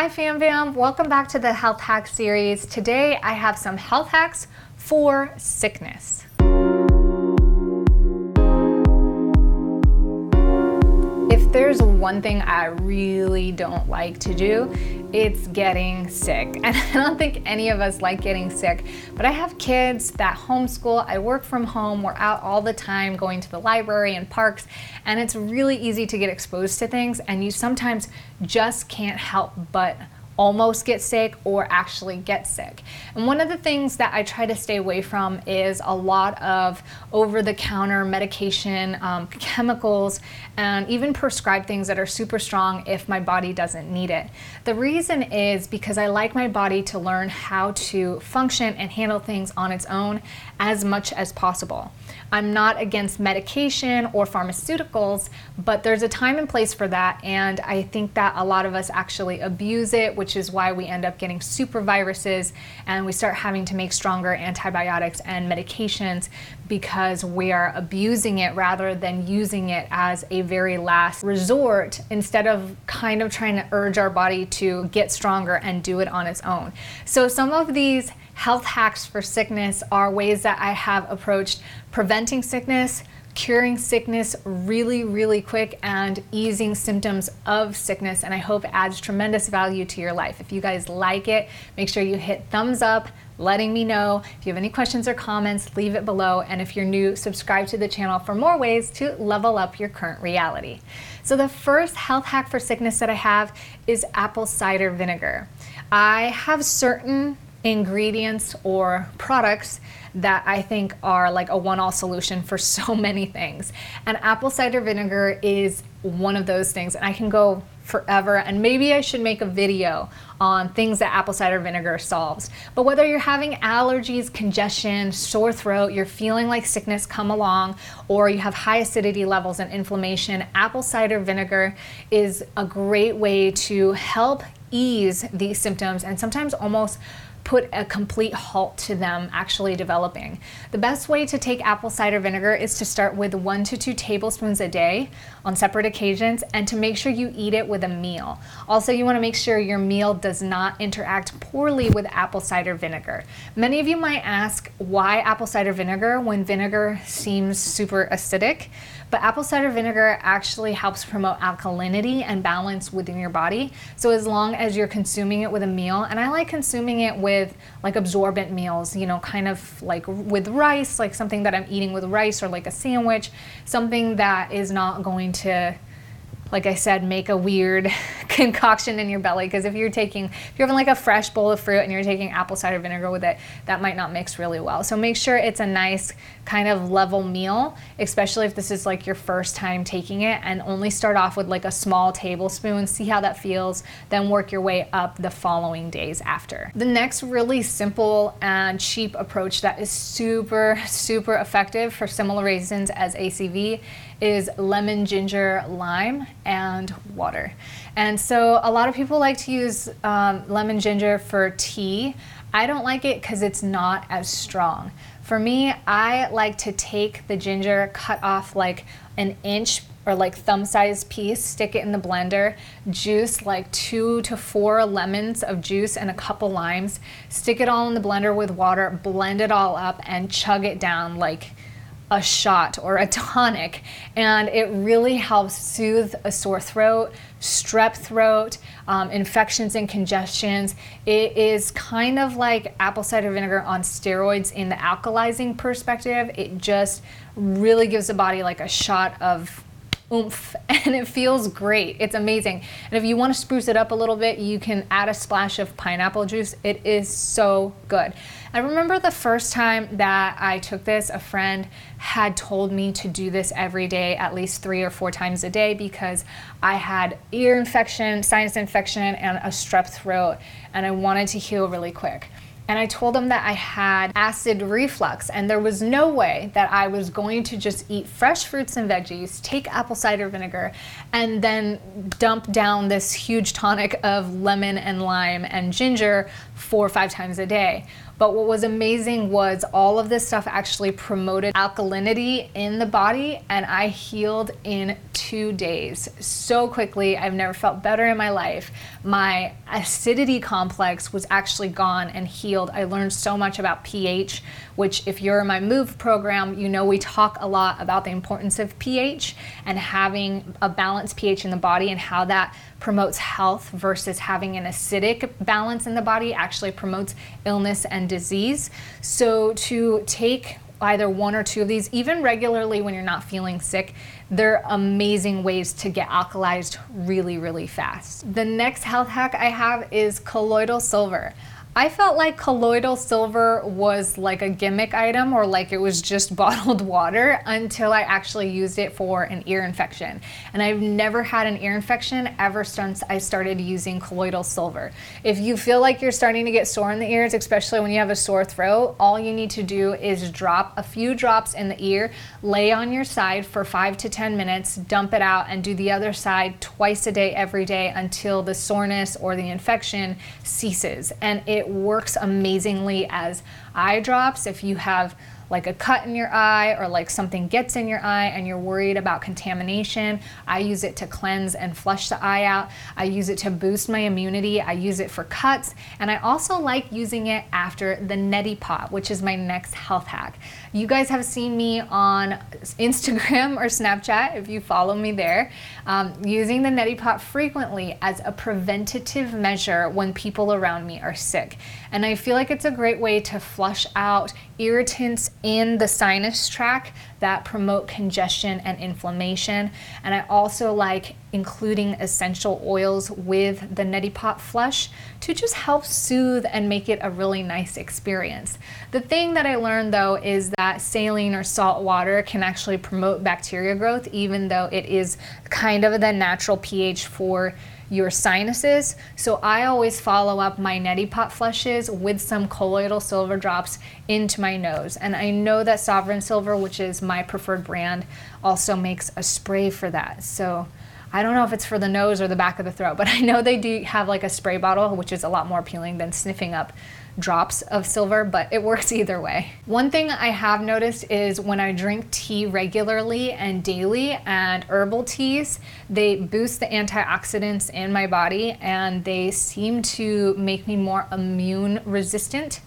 Hi Fam Bam, welcome back to the Health Hack series. Today I have some health hacks for sickness. There's one thing I really don't like to do, it's getting sick. And I don't think any of us like getting sick, but I have kids that homeschool, I work from home, we're out all the time going to the library and parks, and it's really easy to get exposed to things, and you sometimes just can't help but almost get sick or actually get sick. And one of the things that I try to stay away from is a lot of over the counter medication, um, chemicals, and even prescribed things that are super strong if my body doesn't need it. The reason is because I like my body to learn how to function and handle things on its own as much as possible. I'm not against medication or pharmaceuticals, but there's a time and place for that. And I think that a lot of us actually abuse it, which is why we end up getting super viruses and we start having to make stronger antibiotics and medications because we are abusing it rather than using it as a very last resort instead of kind of trying to urge our body to get stronger and do it on its own. So, some of these health hacks for sickness are ways that I have approached preventing sickness, curing sickness really, really quick, and easing symptoms of sickness. And I hope it adds tremendous value to your life. If you guys like it, make sure you hit thumbs up, letting me know. If you have any questions or comments, leave it below. And if you're new, subscribe to the channel for more ways to level up your current reality. So, the first health hack for sickness that I have is apple cider vinegar. I have certain ingredients or products that I think are like a one all solution for so many things. And apple cider vinegar is one of those things. And I can go forever. And maybe I should make a video on things that apple cider vinegar solves. But whether you're having allergies, congestion, sore throat, you're feeling like sickness come along, or you have high acidity levels and inflammation, apple cider vinegar is a great way to help ease these symptoms and sometimes almost put a complete halt to them actually developing. The best way to take apple cider vinegar is to start with one to two tablespoons a day on separate occasions and to make sure you eat it with a meal. Also, you want to make sure your meal does not interact poorly with apple cider vinegar. Many of you might ask why apple cider vinegar when vinegar seems super acidic. But apple cider vinegar actually helps promote alkalinity and balance within your body. So as long as you're consuming it with a meal, and I like consuming it with like absorbent meals, you know, kind of like with rice, like something that I'm eating with rice or like a sandwich, something that is not going to like I said, make a weird concoction in your belly. Because if you're taking, if you're having like a fresh bowl of fruit and you're taking apple cider vinegar with it, that might not mix really well. So make sure it's a nice kind of level meal, especially if this is like your first time taking it, and only start off with like a small tablespoon, see how that feels, then work your way up the following days after. The next really simple and cheap approach that is super, super effective for similar reasons as ACV is lemon, ginger, lime, and water. And so a lot of people like to use um, lemon ginger for tea. I don't like it because it's not as strong. For me, I like to take the ginger, cut off like an inch or like thumb size piece, stick it in the blender, juice like two to four lemons of juice and a couple limes, stick it all in the blender with water, blend it all up, and chug it down like a shot or a tonic, and it really helps soothe a sore throat, strep throat, um, infections and congestions. It is kind of like apple cider vinegar on steroids in the alkalizing perspective. It just really gives the body like a shot of oomph and it feels great. It's amazing. And if you want to spruce it up a little bit, you can add a splash of pineapple juice. It is so good. I remember the first time that I took this, a friend had told me to do this every day, at least three or four times a day, because I had ear infection, sinus infection, and a strep throat, and I wanted to heal really quick and I told him that I had acid reflux and there was no way that I was going to just eat fresh fruits and veggies, take apple cider vinegar, and then dump down this huge tonic of lemon and lime and ginger four or five times a day. But what was amazing was all of this stuff actually promoted alkalinity in the body, and I healed in two days so quickly. I've never felt better in my life. My acidity complex was actually gone and healed. I learned so much about pH, which, if you're in my MOVE program, you know we talk a lot about the importance of pH and having a balanced pH in the body and how that promotes health versus having an acidic balance in the body actually promotes illness and disease. So, to take either one or two of these, even regularly when you're not feeling sick, they're amazing ways to get alkalized really, really fast. The next health hack I have is colloidal silver. I felt like colloidal silver was like a gimmick item or like it was just bottled water until I actually used it for an ear infection. And I've never had an ear infection ever since I started using colloidal silver. If you feel like you're starting to get sore in the ears, especially when you have a sore throat, all you need to do is drop a few drops in the ear, lay on your side for five to 10 minutes, dump it out, and do the other side twice a day, every day until the soreness or the infection ceases. And it it works amazingly as eye drops. If you have like a cut in your eye or like something gets in your eye and you're worried about contamination. I use it to cleanse and flush the eye out. I use it to boost my immunity. I use it for cuts. And I also like using it after the neti pot, which is my next health hack. You guys have seen me on Instagram or Snapchat if you follow me there, um, using the neti pot frequently as a preventative measure when people around me are sick. And I feel like it's a great way to flush out irritants in the sinus tract that promote congestion and inflammation. And I also like including essential oils with the neti pot flush to just help soothe and make it a really nice experience. The thing that I learned though is that saline or salt water can actually promote bacteria growth, even though it is kind of the natural pH for your sinuses. So I always follow up my neti pot flushes with some colloidal silver drops into my nose. And I know that Sovereign Silver, which is my preferred brand, also makes a spray for that. So I don't know if it's for the nose or the back of the throat, but I know they do have like a spray bottle, which is a lot more appealing than sniffing up drops of silver, but it works either way. One thing I have noticed is when I drink tea regularly and daily and herbal teas, they boost the antioxidants in my body and they seem to make me more immune resistant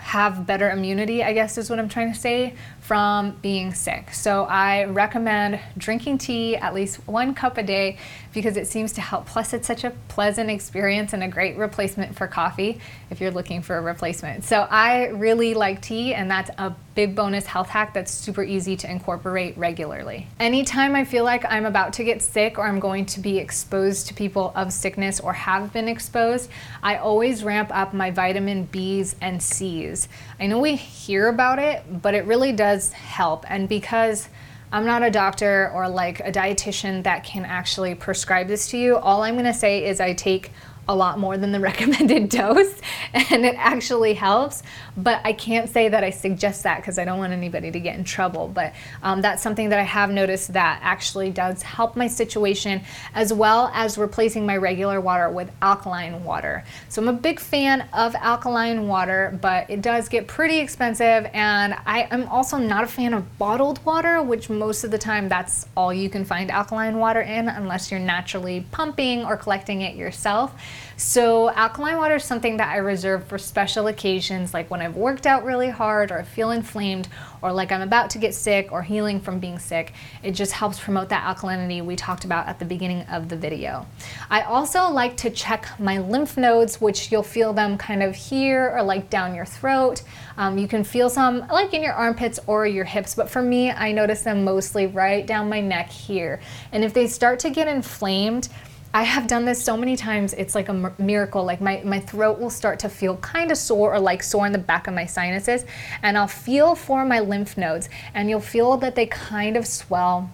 have better immunity, I guess is what I'm trying to say, from being sick. So I recommend drinking tea at least one cup a day because it seems to help. Plus, it's such a pleasant experience and a great replacement for coffee if you're looking for a replacement. So I really like tea, and that's a big bonus health hack that's super easy to incorporate regularly. Anytime I feel like I'm about to get sick or I'm going to be exposed to people of sickness or have been exposed, I always ramp up my vitamin B's and C's. I know we hear about it, but it really does help. And because I'm not a doctor or like a dietitian that can actually prescribe this to you, all I'm gonna say is I take a lot more than the recommended dose and it actually helps. But i can't say that i suggest that because i don't want anybody to get in trouble. But um, that's something that i have noticed that actually does help my situation as well as replacing my regular water with alkaline water. So i'm a big fan of alkaline water but it does get pretty expensive and i am also not a fan of bottled water which most of the time that's all you can find alkaline water in unless you're naturally pumping or collecting it yourself so, alkaline water is something that I reserve for special occasions, like when I've worked out really hard or I feel inflamed or like I'm about to get sick or healing from being sick. It just helps promote that alkalinity we talked about at the beginning of the video. I also like to check my lymph nodes, which you'll feel them kind of here or like down your throat. Um, you can feel some like in your armpits or your hips, but for me, I notice them mostly right down my neck here. And if they start to get inflamed, I have done this so many times, it's like a miracle. Like my, my throat will start to feel kind of sore or like sore in the back of my sinuses. And I'll feel for my lymph nodes and you'll feel that they kind of swell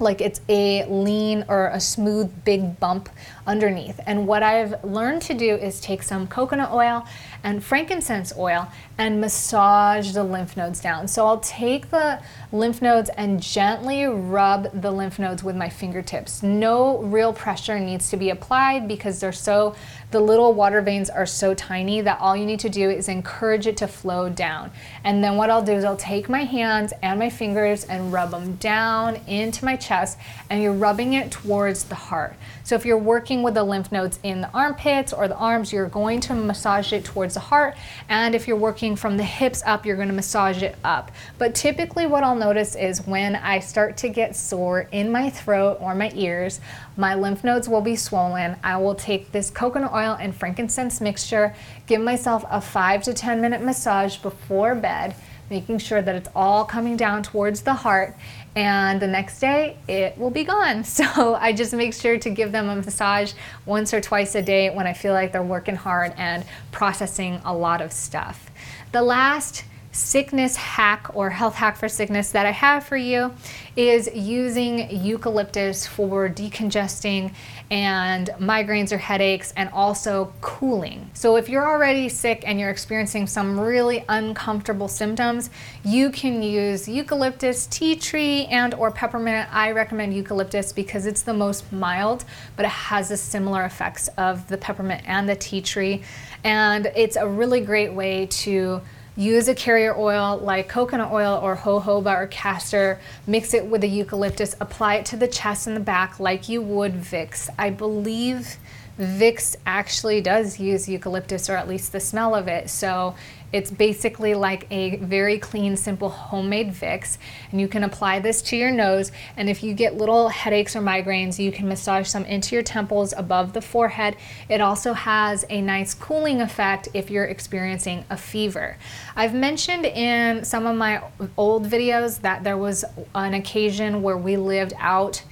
like it's a lean or a smooth big bump underneath. And what I've learned to do is take some coconut oil and frankincense oil and massage the lymph nodes down. So I'll take the lymph nodes and gently rub the lymph nodes with my fingertips. No real pressure needs to be applied because they're so, the little water veins are so tiny that all you need to do is encourage it to flow down. And then what I'll do is I'll take my hands and my fingers and rub them down into my chest and you're rubbing it towards the heart. So if you're working with the lymph nodes in the armpits or the arms, you're going to massage it towards the heart. And if you're working from the hips up, you're going to massage it up. But typically what I'll notice is when I start to get sore in my throat or my ears, my lymph nodes will be swollen. I will take this coconut oil and frankincense mixture, give myself a five to 10 minute massage before bed making sure that it's all coming down towards the heart and the next day it will be gone. So I just make sure to give them a massage once or twice a day when I feel like they're working hard and processing a lot of stuff. The last sickness hack or health hack for sickness that I have for you is using eucalyptus for decongesting and migraines or headaches and also cooling. So if you're already sick and you're experiencing some really uncomfortable symptoms, you can use eucalyptus, tea tree and or peppermint. I recommend eucalyptus because it's the most mild, but it has the similar effects of the peppermint and the tea tree. And it's a really great way to Use a carrier oil like coconut oil or jojoba or castor, mix it with the eucalyptus, apply it to the chest and the back like you would Vicks. I believe Vicks actually does use eucalyptus or at least the smell of it. So it's basically like a very clean, simple homemade Vicks, and you can apply this to your nose. And if you get little headaches or migraines, you can massage some into your temples above the forehead. It also has a nice cooling effect if you're experiencing a fever. I've mentioned in some of my old videos that there was an occasion where we lived out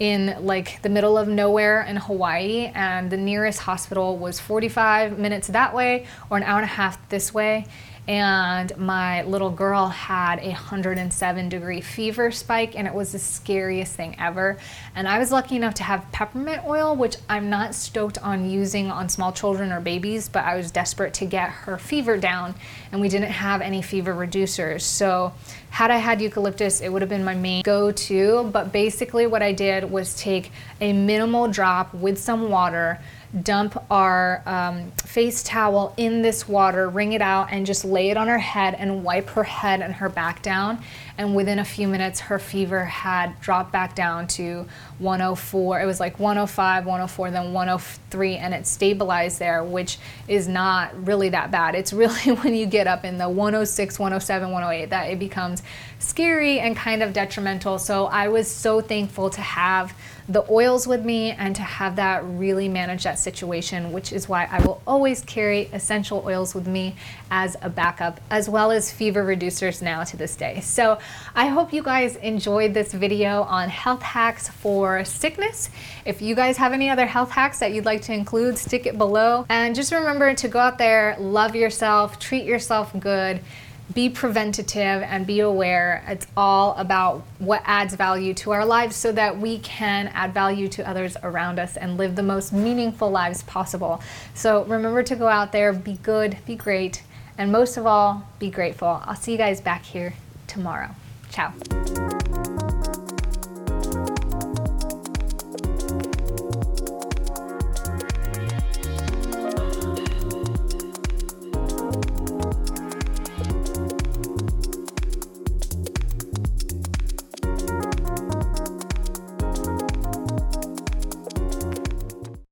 in like the middle of nowhere in Hawaii, and the nearest hospital was 45 minutes that way or an hour and a half this way and my little girl had a 107 degree fever spike and it was the scariest thing ever. And i was lucky enough to have peppermint oil which i'm not stoked on using on small children or babies but i was desperate to get her fever down and we didn't have any fever reducers. So had i had eucalyptus it would have been my main go-to but basically what i did was take a minimal drop with some water dump our um, face towel in this water, wring it out, and just lay it on her head and wipe her head and her back down. And within a few minutes, her fever had dropped back down to 104. It was like 105, 104, then 103, and it stabilized there, which is not really that bad. It's really when you get up in the 106, 107, 108 that it becomes scary and kind of detrimental. So I was so thankful to have the oils with me and to have that really manage that situation, which is why I will always carry essential oils with me as a backup, as well as fever reducers now to this day. So I hope you guys enjoyed this video on health hacks for sickness. If you guys have any other health hacks that you'd like to include, stick it below. And just remember to go out there, love yourself, treat yourself good be preventative and be aware. It's all about what adds value to our lives so that we can add value to others around us and live the most meaningful lives possible. So remember to go out there, be good, be great, and most of all, be grateful. I'll see you guys back here tomorrow. Ciao.